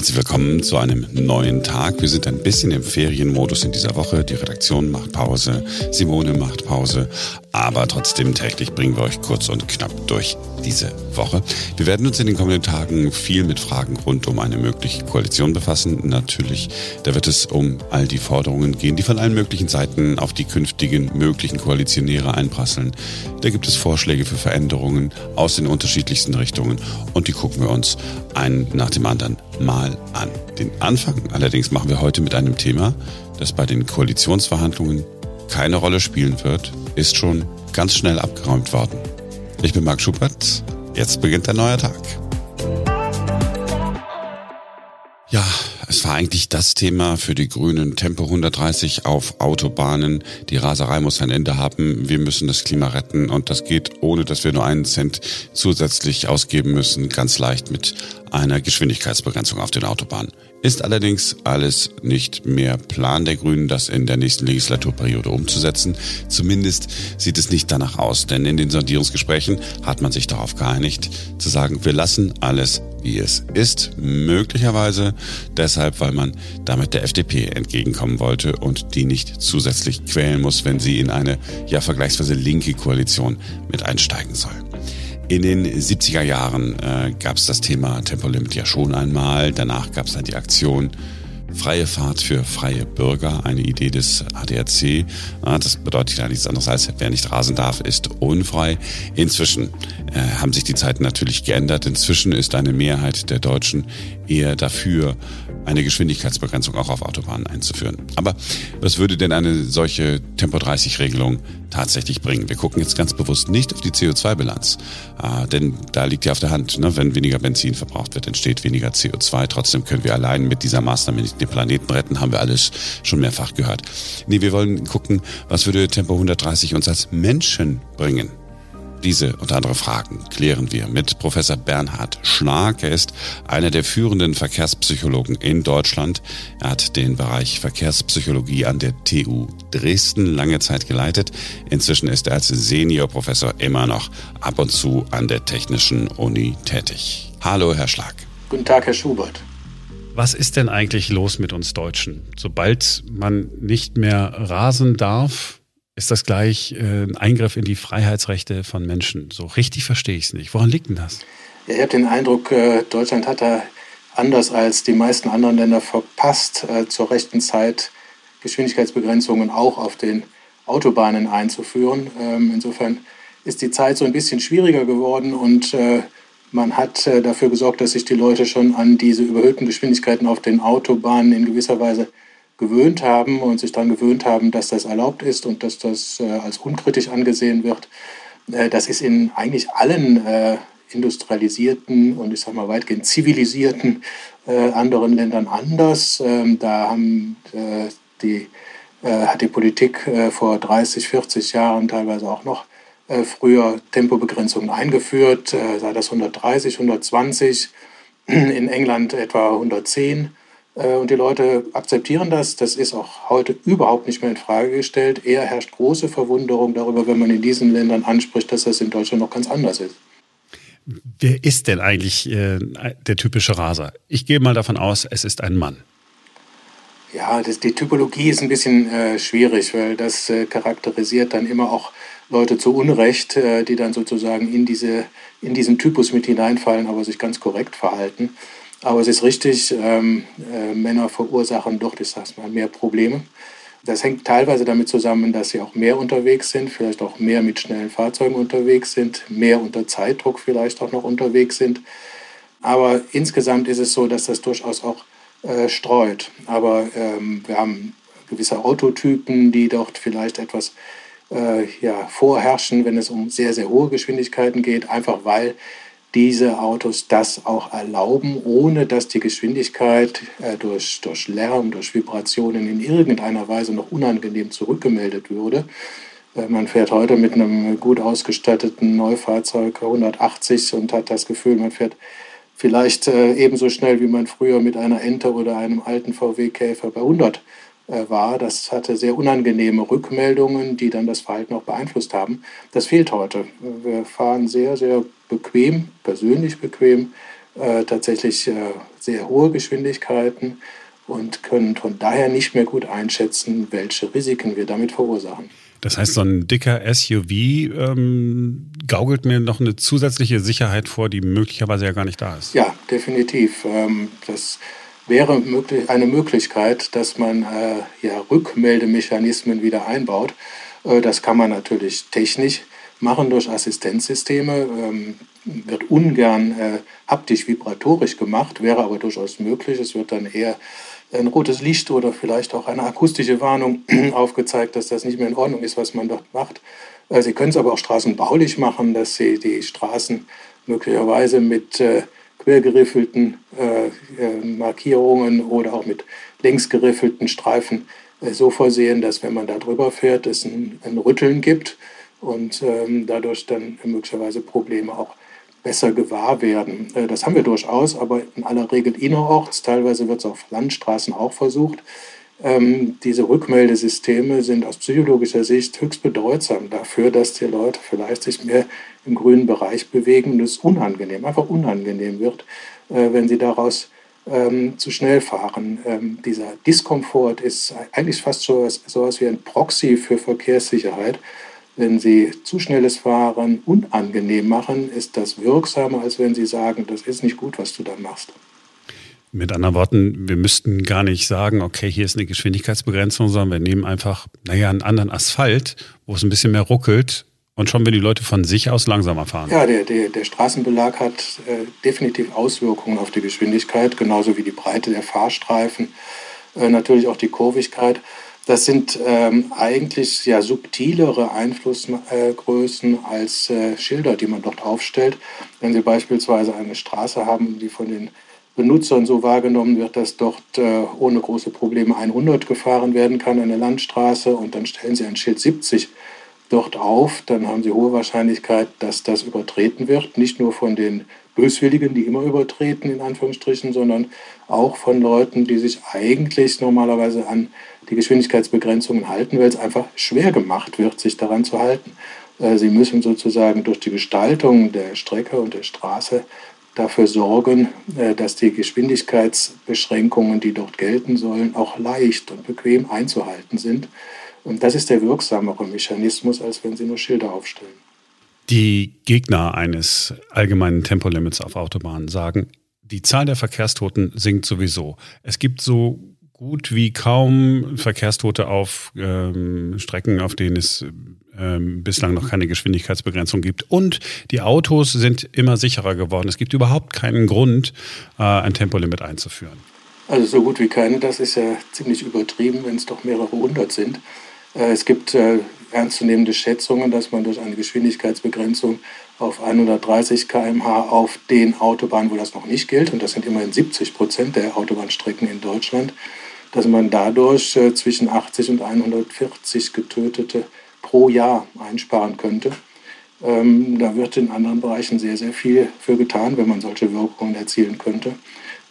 Herzlich willkommen zu einem neuen Tag. Wir sind ein bisschen im Ferienmodus in dieser Woche. Die Redaktion macht Pause, Simone macht Pause, aber trotzdem täglich bringen wir euch kurz und knapp durch diese Woche. Wir werden uns in den kommenden Tagen viel mit Fragen rund um eine mögliche Koalition befassen. Natürlich, da wird es um all die Forderungen gehen, die von allen möglichen Seiten auf die künftigen möglichen Koalitionäre einprasseln. Da gibt es Vorschläge für Veränderungen aus den unterschiedlichsten Richtungen und die gucken wir uns einen nach dem anderen mal an. Den Anfang allerdings machen wir heute mit einem Thema, das bei den Koalitionsverhandlungen keine Rolle spielen wird, ist schon ganz schnell abgeräumt worden. Ich bin Marc Schubert. Jetzt beginnt ein neuer Tag. Ja, es war eigentlich das Thema für die Grünen. Tempo 130 auf Autobahnen. Die Raserei muss ein Ende haben. Wir müssen das Klima retten und das geht, ohne dass wir nur einen Cent zusätzlich ausgeben müssen, ganz leicht mit einer Geschwindigkeitsbegrenzung auf den Autobahnen. Ist allerdings alles nicht mehr Plan der Grünen, das in der nächsten Legislaturperiode umzusetzen. Zumindest sieht es nicht danach aus, denn in den Sondierungsgesprächen hat man sich darauf geeinigt, zu sagen, wir lassen alles, wie es ist. Möglicherweise deshalb, weil man damit der FDP entgegenkommen wollte und die nicht zusätzlich quälen muss, wenn sie in eine ja vergleichsweise linke Koalition mit einsteigen soll. In den 70er Jahren äh, gab es das Thema Tempolimit ja schon einmal. Danach gab es dann die Aktion Freie Fahrt für freie Bürger, eine Idee des ADAC. Das bedeutet ja nichts anderes als, wer nicht rasen darf, ist unfrei. Inzwischen äh, haben sich die Zeiten natürlich geändert. Inzwischen ist eine Mehrheit der Deutschen eher dafür, eine Geschwindigkeitsbegrenzung auch auf Autobahnen einzuführen. Aber was würde denn eine solche Tempo-30-Regelung tatsächlich bringen? Wir gucken jetzt ganz bewusst nicht auf die CO2-Bilanz, äh, denn da liegt ja auf der Hand, ne? wenn weniger Benzin verbraucht wird, entsteht weniger CO2. Trotzdem können wir allein mit dieser Maßnahme nicht den Planeten retten, haben wir alles schon mehrfach gehört. Nee, wir wollen gucken, was würde Tempo 130 uns als Menschen bringen? Diese und andere Fragen klären wir mit Professor Bernhard Schlag. Er ist einer der führenden Verkehrspsychologen in Deutschland. Er hat den Bereich Verkehrspsychologie an der TU Dresden lange Zeit geleitet. Inzwischen ist er als Seniorprofessor immer noch ab und zu an der Technischen Uni tätig. Hallo, Herr Schlag. Guten Tag, Herr Schubert. Was ist denn eigentlich los mit uns Deutschen? Sobald man nicht mehr rasen darf, ist das gleich äh, ein Eingriff in die Freiheitsrechte von Menschen. So richtig verstehe ich es nicht. Woran liegt denn das? Ja, ich habe den Eindruck, äh, Deutschland hat da anders als die meisten anderen Länder verpasst, äh, zur rechten Zeit Geschwindigkeitsbegrenzungen auch auf den Autobahnen einzuführen. Ähm, insofern ist die Zeit so ein bisschen schwieriger geworden und man hat dafür gesorgt, dass sich die Leute schon an diese überhöhten Geschwindigkeiten auf den Autobahnen in gewisser Weise gewöhnt haben und sich daran gewöhnt haben, dass das erlaubt ist und dass das äh, als unkritisch angesehen wird. Äh, das ist in eigentlich allen äh, industrialisierten und ich sage mal weitgehend zivilisierten äh, anderen Ländern anders. Ähm, da haben, äh, die, äh, hat die Politik vor 30, 40 Jahren teilweise auch noch früher Tempobegrenzungen eingeführt, sei das 130, 120, in England etwa 110. Äh, und die Leute akzeptieren das. Das ist auch heute überhaupt nicht mehr in Frage gestellt. Eher herrscht große Verwunderung darüber, wenn man in diesen Ländern anspricht, dass das in Deutschland noch ganz anders ist. Wer ist denn eigentlich äh, der typische Raser? Ich gehe mal davon aus, es ist ein Mann. Ja, das, die Typologie ist ein bisschen äh, schwierig, weil das äh, charakterisiert dann immer auch Leute zu Unrecht, äh, die dann sozusagen in, diese, in diesen Typus mit hineinfallen, aber sich ganz korrekt verhalten. Aber es ist richtig, ähm, äh, Männer verursachen doch, ich sag's mal, mehr Probleme. Das hängt teilweise damit zusammen, dass sie auch mehr unterwegs sind, vielleicht auch mehr mit schnellen Fahrzeugen unterwegs sind, mehr unter Zeitdruck vielleicht auch noch unterwegs sind. Aber insgesamt ist es so, dass das durchaus auch äh, streut. Aber ähm, wir haben gewisse Autotypen, die dort vielleicht etwas äh, ja, vorherrschen, wenn es um sehr, sehr hohe Geschwindigkeiten geht, einfach weil diese Autos das auch erlauben, ohne dass die Geschwindigkeit äh, durch, durch Lärm, durch Vibrationen in irgendeiner Weise noch unangenehm zurückgemeldet würde. Äh, man fährt heute mit einem gut ausgestatteten Neufahrzeug 180 und hat das Gefühl, man fährt vielleicht äh, ebenso schnell, wie man früher mit einer Ente oder einem alten VW-Käfer bei 100 äh, war. Das hatte sehr unangenehme Rückmeldungen, die dann das Verhalten auch beeinflusst haben. Das fehlt heute. Wir fahren sehr, sehr bequem, persönlich bequem, äh, tatsächlich äh, sehr hohe Geschwindigkeiten und können von daher nicht mehr gut einschätzen, welche Risiken wir damit verursachen. Das heißt, so ein dicker SUV ähm, gaukelt mir noch eine zusätzliche Sicherheit vor, die möglicherweise ja gar nicht da ist. Ja, definitiv. Ähm, das wäre eine Möglichkeit, dass man äh, ja, Rückmeldemechanismen wieder einbaut. Äh, das kann man natürlich technisch machen durch Assistenzsysteme. Ähm, wird ungern äh, haptisch-vibratorisch gemacht, wäre aber durchaus möglich. Es wird dann eher ein rotes Licht oder vielleicht auch eine akustische Warnung aufgezeigt, dass das nicht mehr in Ordnung ist, was man dort macht. Äh, sie können es aber auch straßenbaulich machen, dass Sie die Straßen möglicherweise mit äh, quergeriffelten äh, äh, Markierungen oder auch mit längsgeriffelten Streifen äh, so vorsehen, dass wenn man da drüber fährt, es ein, ein Rütteln gibt und ähm, dadurch dann möglicherweise Probleme auch besser gewahr werden. Äh, das haben wir durchaus, aber in aller Regel innerorts. Teilweise wird es auf Landstraßen auch versucht. Ähm, diese Rückmeldesysteme sind aus psychologischer Sicht höchst bedeutsam dafür, dass die Leute vielleicht sich mehr im grünen Bereich bewegen und es unangenehm, einfach unangenehm wird, äh, wenn sie daraus ähm, zu schnell fahren. Ähm, dieser Diskomfort ist eigentlich fast so etwas, wie ein Proxy für Verkehrssicherheit wenn Sie zu schnelles Fahren unangenehm machen, ist das wirksamer, als wenn Sie sagen, das ist nicht gut, was du da machst. Mit anderen Worten, wir müssten gar nicht sagen, okay, hier ist eine Geschwindigkeitsbegrenzung, sondern wir nehmen einfach, naja, einen anderen Asphalt, wo es ein bisschen mehr ruckelt und schon, wenn die Leute von sich aus langsamer fahren. Ja, der, der, der Straßenbelag hat äh, definitiv Auswirkungen auf die Geschwindigkeit, genauso wie die Breite der Fahrstreifen, äh, natürlich auch die Kurvigkeit. Das sind ähm, eigentlich ja subtilere Einflussgrößen als äh, Schilder, die man dort aufstellt. Wenn Sie beispielsweise eine Straße haben, die von den Benutzern so wahrgenommen wird, dass dort äh, ohne große Probleme 100 gefahren werden kann, eine Landstraße, und dann stellen Sie ein Schild 70 dort auf, dann haben Sie hohe Wahrscheinlichkeit, dass das übertreten wird. Nicht nur von den Böswilligen, die immer übertreten, in Anführungsstrichen, sondern auch von Leuten, die sich eigentlich normalerweise an die Geschwindigkeitsbegrenzungen halten, weil es einfach schwer gemacht wird, sich daran zu halten. Äh, sie müssen sozusagen durch die Gestaltung der Strecke und der Straße dafür sorgen, äh, dass die Geschwindigkeitsbeschränkungen, die dort gelten sollen, auch leicht und bequem einzuhalten sind. Und das ist der wirksamere Mechanismus, als wenn Sie nur Schilder aufstellen. Die Gegner eines allgemeinen Tempolimits auf Autobahnen sagen, die Zahl der Verkehrstoten sinkt sowieso. Es gibt so gut wie kaum Verkehrstote auf ähm, Strecken, auf denen es ähm, bislang noch keine Geschwindigkeitsbegrenzung gibt. Und die Autos sind immer sicherer geworden. Es gibt überhaupt keinen Grund, äh, ein Tempolimit einzuführen. Also so gut wie keine, das ist ja ziemlich übertrieben, wenn es doch mehrere hundert sind. Äh, es gibt äh, ernstzunehmende Schätzungen, dass man durch eine Geschwindigkeitsbegrenzung auf 130 km/h auf den Autobahnen, wo das noch nicht gilt, und das sind immerhin 70 Prozent der Autobahnstrecken in Deutschland, dass man dadurch äh, zwischen 80 und 140 Getötete pro Jahr einsparen könnte. Ähm, da wird in anderen Bereichen sehr, sehr viel für getan, wenn man solche Wirkungen erzielen könnte.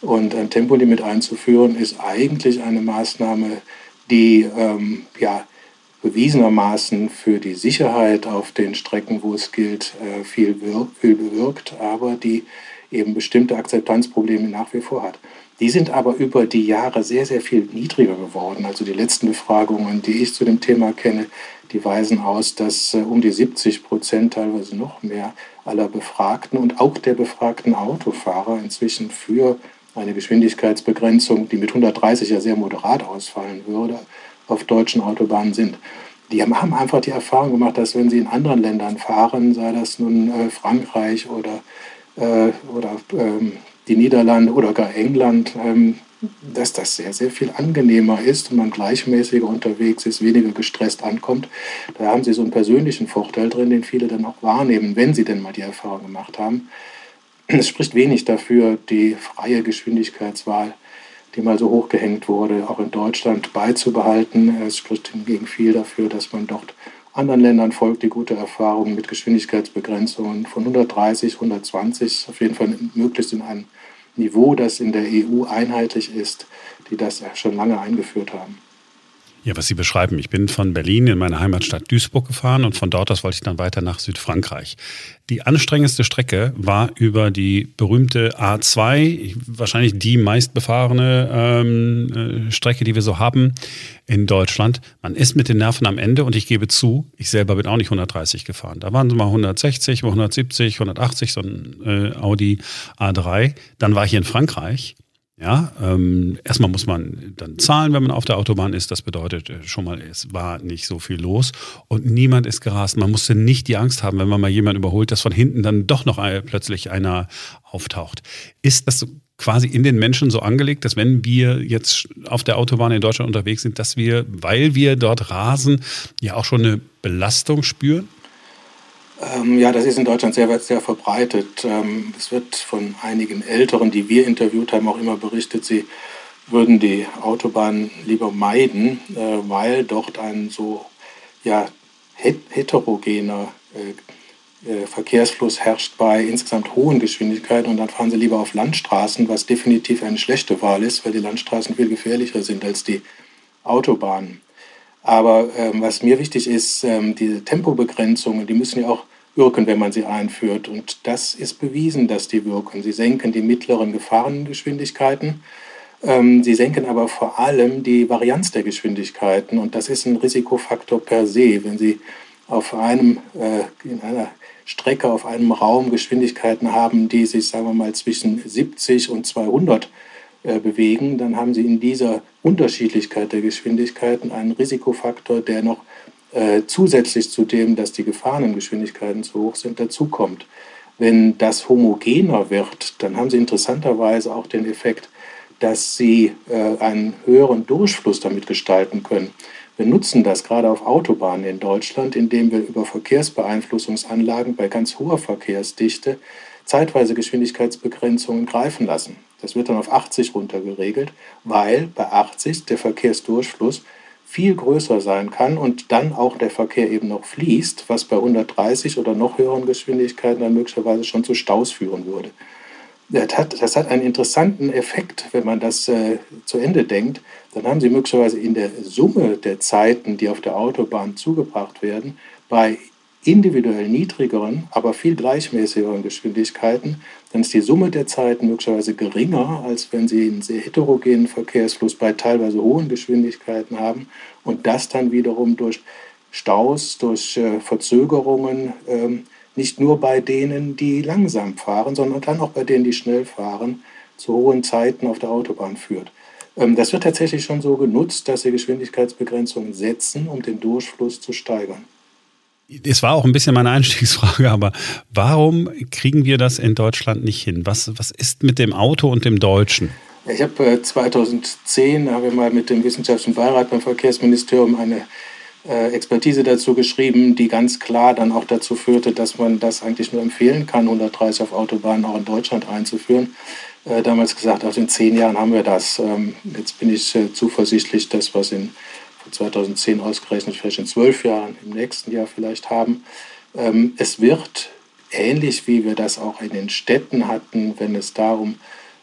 Und ein Tempolimit einzuführen ist eigentlich eine Maßnahme, die ähm, ja, bewiesenermaßen für die Sicherheit auf den Strecken, wo es gilt, äh, viel, viel bewirkt, aber die eben bestimmte Akzeptanzprobleme nach wie vor hat. Die sind aber über die Jahre sehr, sehr viel niedriger geworden. Also die letzten Befragungen, die ich zu dem Thema kenne, die weisen aus, dass äh, um die 70 Prozent, teilweise noch mehr, aller Befragten und auch der befragten Autofahrer inzwischen für eine Geschwindigkeitsbegrenzung, die mit 130 ja sehr moderat ausfallen würde, auf deutschen Autobahnen sind. Die haben einfach die Erfahrung gemacht, dass wenn sie in anderen Ländern fahren, sei das nun äh, Frankreich oder, äh, oder ähm, die Niederlande oder gar England, ähm, dass das sehr, sehr viel angenehmer ist und man gleichmäßiger unterwegs ist, weniger gestresst ankommt. Da haben sie so einen persönlichen Vorteil drin, den viele dann auch wahrnehmen, wenn sie denn mal die Erfahrung gemacht haben. Es spricht wenig dafür, die freie Geschwindigkeitswahl, die mal so hochgehängt wurde, auch in Deutschland beizubehalten. Es spricht hingegen viel dafür, dass man dort anderen Ländern folgt die gute Erfahrung mit Geschwindigkeitsbegrenzungen von 130, 120, auf jeden Fall möglichst in einem Niveau, das in der EU einheitlich ist, die das schon lange eingeführt haben. Ja, was Sie beschreiben. Ich bin von Berlin in meine Heimatstadt Duisburg gefahren und von dort aus wollte ich dann weiter nach Südfrankreich. Die anstrengendste Strecke war über die berühmte A2, wahrscheinlich die meistbefahrene ähm, äh, Strecke, die wir so haben in Deutschland. Man ist mit den Nerven am Ende und ich gebe zu, ich selber bin auch nicht 130 gefahren. Da waren es mal 160, mal 170, 180, so ein äh, Audi A3. Dann war ich in Frankreich ja, ähm, erstmal muss man dann zahlen, wenn man auf der Autobahn ist. Das bedeutet äh, schon mal, es war nicht so viel los und niemand ist gerast. Man musste nicht die Angst haben, wenn man mal jemanden überholt, dass von hinten dann doch noch ein, plötzlich einer auftaucht. Ist das quasi in den Menschen so angelegt, dass wenn wir jetzt auf der Autobahn in Deutschland unterwegs sind, dass wir, weil wir dort rasen, ja auch schon eine Belastung spüren? Ähm, ja, das ist in Deutschland sehr, sehr verbreitet. Ähm, es wird von einigen Älteren, die wir interviewt haben, auch immer berichtet, sie würden die Autobahn lieber meiden, äh, weil dort ein so ja, heterogener äh, äh, Verkehrsfluss herrscht bei insgesamt hohen Geschwindigkeiten und dann fahren sie lieber auf Landstraßen, was definitiv eine schlechte Wahl ist, weil die Landstraßen viel gefährlicher sind als die Autobahnen. Aber ähm, was mir wichtig ist, ähm, diese Tempobegrenzungen, die müssen ja auch wirken, wenn man sie einführt. Und das ist bewiesen, dass die wirken. Sie senken die mittleren Gefahrengeschwindigkeiten. Ähm, sie senken aber vor allem die Varianz der Geschwindigkeiten. Und das ist ein Risikofaktor per se. Wenn Sie auf einem, äh, in einer Strecke, auf einem Raum Geschwindigkeiten haben, die sich, sagen wir mal, zwischen 70 und 200 äh, bewegen, dann haben Sie in dieser Unterschiedlichkeit der Geschwindigkeiten einen Risikofaktor, der noch äh, zusätzlich zu dem, dass die Gefahrengeschwindigkeiten zu hoch sind, dazukommt. Wenn das homogener wird, dann haben Sie interessanterweise auch den Effekt, dass Sie äh, einen höheren Durchfluss damit gestalten können. Wir nutzen das gerade auf Autobahnen in Deutschland, indem wir über Verkehrsbeeinflussungsanlagen bei ganz hoher Verkehrsdichte zeitweise Geschwindigkeitsbegrenzungen greifen lassen. Das wird dann auf 80 runter geregelt, weil bei 80 der Verkehrsdurchfluss viel größer sein kann und dann auch der Verkehr eben noch fließt, was bei 130 oder noch höheren Geschwindigkeiten dann möglicherweise schon zu Staus führen würde. Das hat, das hat einen interessanten Effekt, wenn man das äh, zu Ende denkt. Dann haben Sie möglicherweise in der Summe der Zeiten, die auf der Autobahn zugebracht werden, bei individuell niedrigeren, aber viel gleichmäßigeren Geschwindigkeiten, dann ist die Summe der Zeiten möglicherweise geringer, als wenn Sie einen sehr heterogenen Verkehrsfluss bei teilweise hohen Geschwindigkeiten haben und das dann wiederum durch Staus, durch äh, Verzögerungen, ähm, nicht nur bei denen, die langsam fahren, sondern dann auch bei denen, die schnell fahren, zu hohen Zeiten auf der Autobahn führt. Ähm, das wird tatsächlich schon so genutzt, dass sie Geschwindigkeitsbegrenzungen setzen, um den Durchfluss zu steigern. Es war auch ein bisschen meine Einstiegsfrage, aber warum kriegen wir das in Deutschland nicht hin? Was, was ist mit dem Auto und dem Deutschen? Ich habe äh, 2010 habe mal mit dem Wissenschaftlichen Beirat beim Verkehrsministerium eine äh, Expertise dazu geschrieben, die ganz klar dann auch dazu führte, dass man das eigentlich nur empfehlen kann, 130 auf Autobahnen auch in Deutschland einzuführen. Äh, damals gesagt, also in zehn Jahren haben wir das. Ähm, jetzt bin ich äh, zuversichtlich, dass was in 2010 ausgerechnet vielleicht in zwölf Jahren, im nächsten Jahr vielleicht haben. Ähm, es wird ähnlich wie wir das auch in den Städten hatten, wenn es darum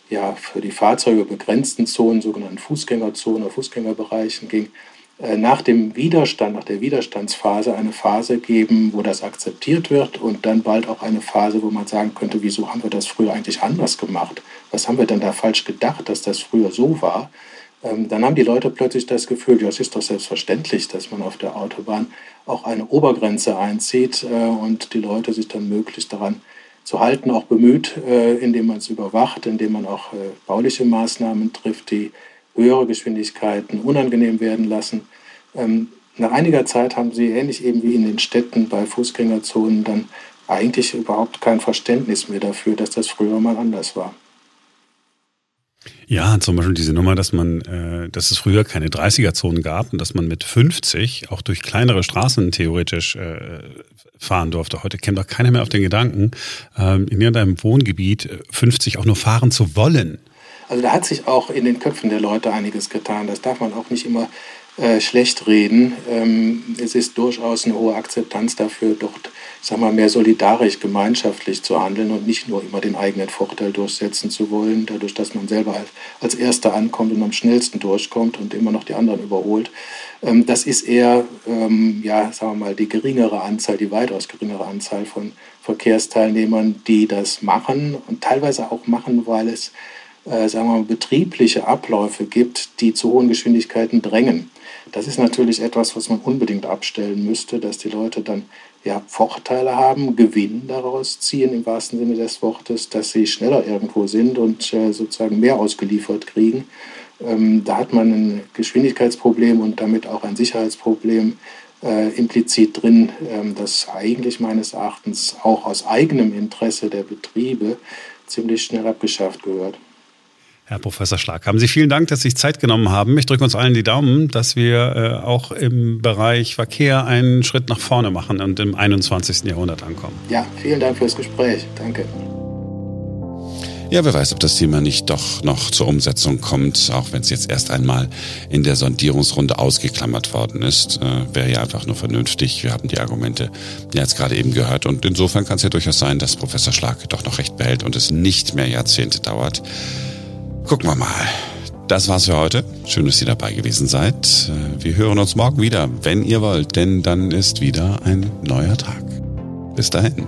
ja für die Fahrzeuge begrenzten Zonen, sogenannten Fußgängerzonen oder Fußgängerbereichen ging, äh, nach dem Widerstand, nach der Widerstandsphase eine Phase geben, wo das akzeptiert wird und dann bald auch eine Phase, wo man sagen könnte, wieso haben wir das früher eigentlich anders gemacht? Was haben wir denn da falsch gedacht, dass das früher so war? Ähm, dann haben die Leute plötzlich das Gefühl, ja, es ist doch selbstverständlich, dass man auf der Autobahn auch eine Obergrenze einzieht äh, und die Leute sich dann möglichst daran zu halten, auch bemüht, äh, indem man es überwacht, indem man auch äh, bauliche Maßnahmen trifft, die höhere Geschwindigkeiten unangenehm werden lassen. Ähm, nach einiger Zeit haben sie, ähnlich eben wie in den Städten bei Fußgängerzonen, dann eigentlich überhaupt kein Verständnis mehr dafür, dass das früher mal anders war. Ja, zum Beispiel diese Nummer, dass man, äh, dass es früher keine 30er-Zonen gab und dass man mit 50 auch durch kleinere Straßen theoretisch äh, fahren durfte. Heute kennt doch keiner mehr auf den Gedanken, ähm, in irgendeinem Wohngebiet 50 äh, auch nur fahren zu wollen. Also da hat sich auch in den Köpfen der Leute einiges getan. Das darf man auch nicht immer äh, schlecht reden. Ähm, es ist durchaus eine hohe Akzeptanz dafür, dort sagen wir, mehr solidarisch, gemeinschaftlich zu handeln und nicht nur immer den eigenen Vorteil durchsetzen zu wollen, dadurch, dass man selber als Erster ankommt und am schnellsten durchkommt und immer noch die anderen überholt. Ähm, das ist eher, ähm, ja, sagen wir mal, die geringere Anzahl, die weitaus geringere Anzahl von Verkehrsteilnehmern, die das machen und teilweise auch machen, weil es, äh, sagen wir mal, betriebliche Abläufe gibt, die zu hohen Geschwindigkeiten drängen. Das ist natürlich etwas, was man unbedingt abstellen müsste, dass die Leute dann ja, Vorteile haben, Gewinn daraus ziehen im wahrsten Sinne des Wortes, dass sie schneller irgendwo sind und äh, sozusagen mehr ausgeliefert kriegen. Ähm, da hat man ein Geschwindigkeitsproblem und damit auch ein Sicherheitsproblem äh, implizit drin, ähm, das eigentlich meines Erachtens auch aus eigenem Interesse der Betriebe ziemlich schnell abgeschafft gehört. Herr Professor Schlag, haben Sie vielen Dank, dass Sie sich Zeit genommen haben. Ich drücke uns allen die Daumen, dass wir äh, auch im Bereich Verkehr einen Schritt nach vorne machen und im 21. Jahrhundert ankommen. Ja, vielen Dank fürs Gespräch. Danke. Ja, wer weiß, ob das Thema nicht doch noch zur Umsetzung kommt, auch wenn es jetzt erst einmal in der Sondierungsrunde ausgeklammert worden ist. Äh, Wäre ja einfach nur vernünftig. Wir haben die Argumente ja jetzt gerade eben gehört. Und insofern kann es ja durchaus sein, dass Professor Schlag doch noch recht behält und es nicht mehr Jahrzehnte dauert. Gucken wir mal. Das war's für heute. Schön, dass ihr dabei gewesen seid. Äh, wir hören uns morgen wieder, wenn ihr wollt, denn dann ist wieder ein neuer Tag. Bis dahin.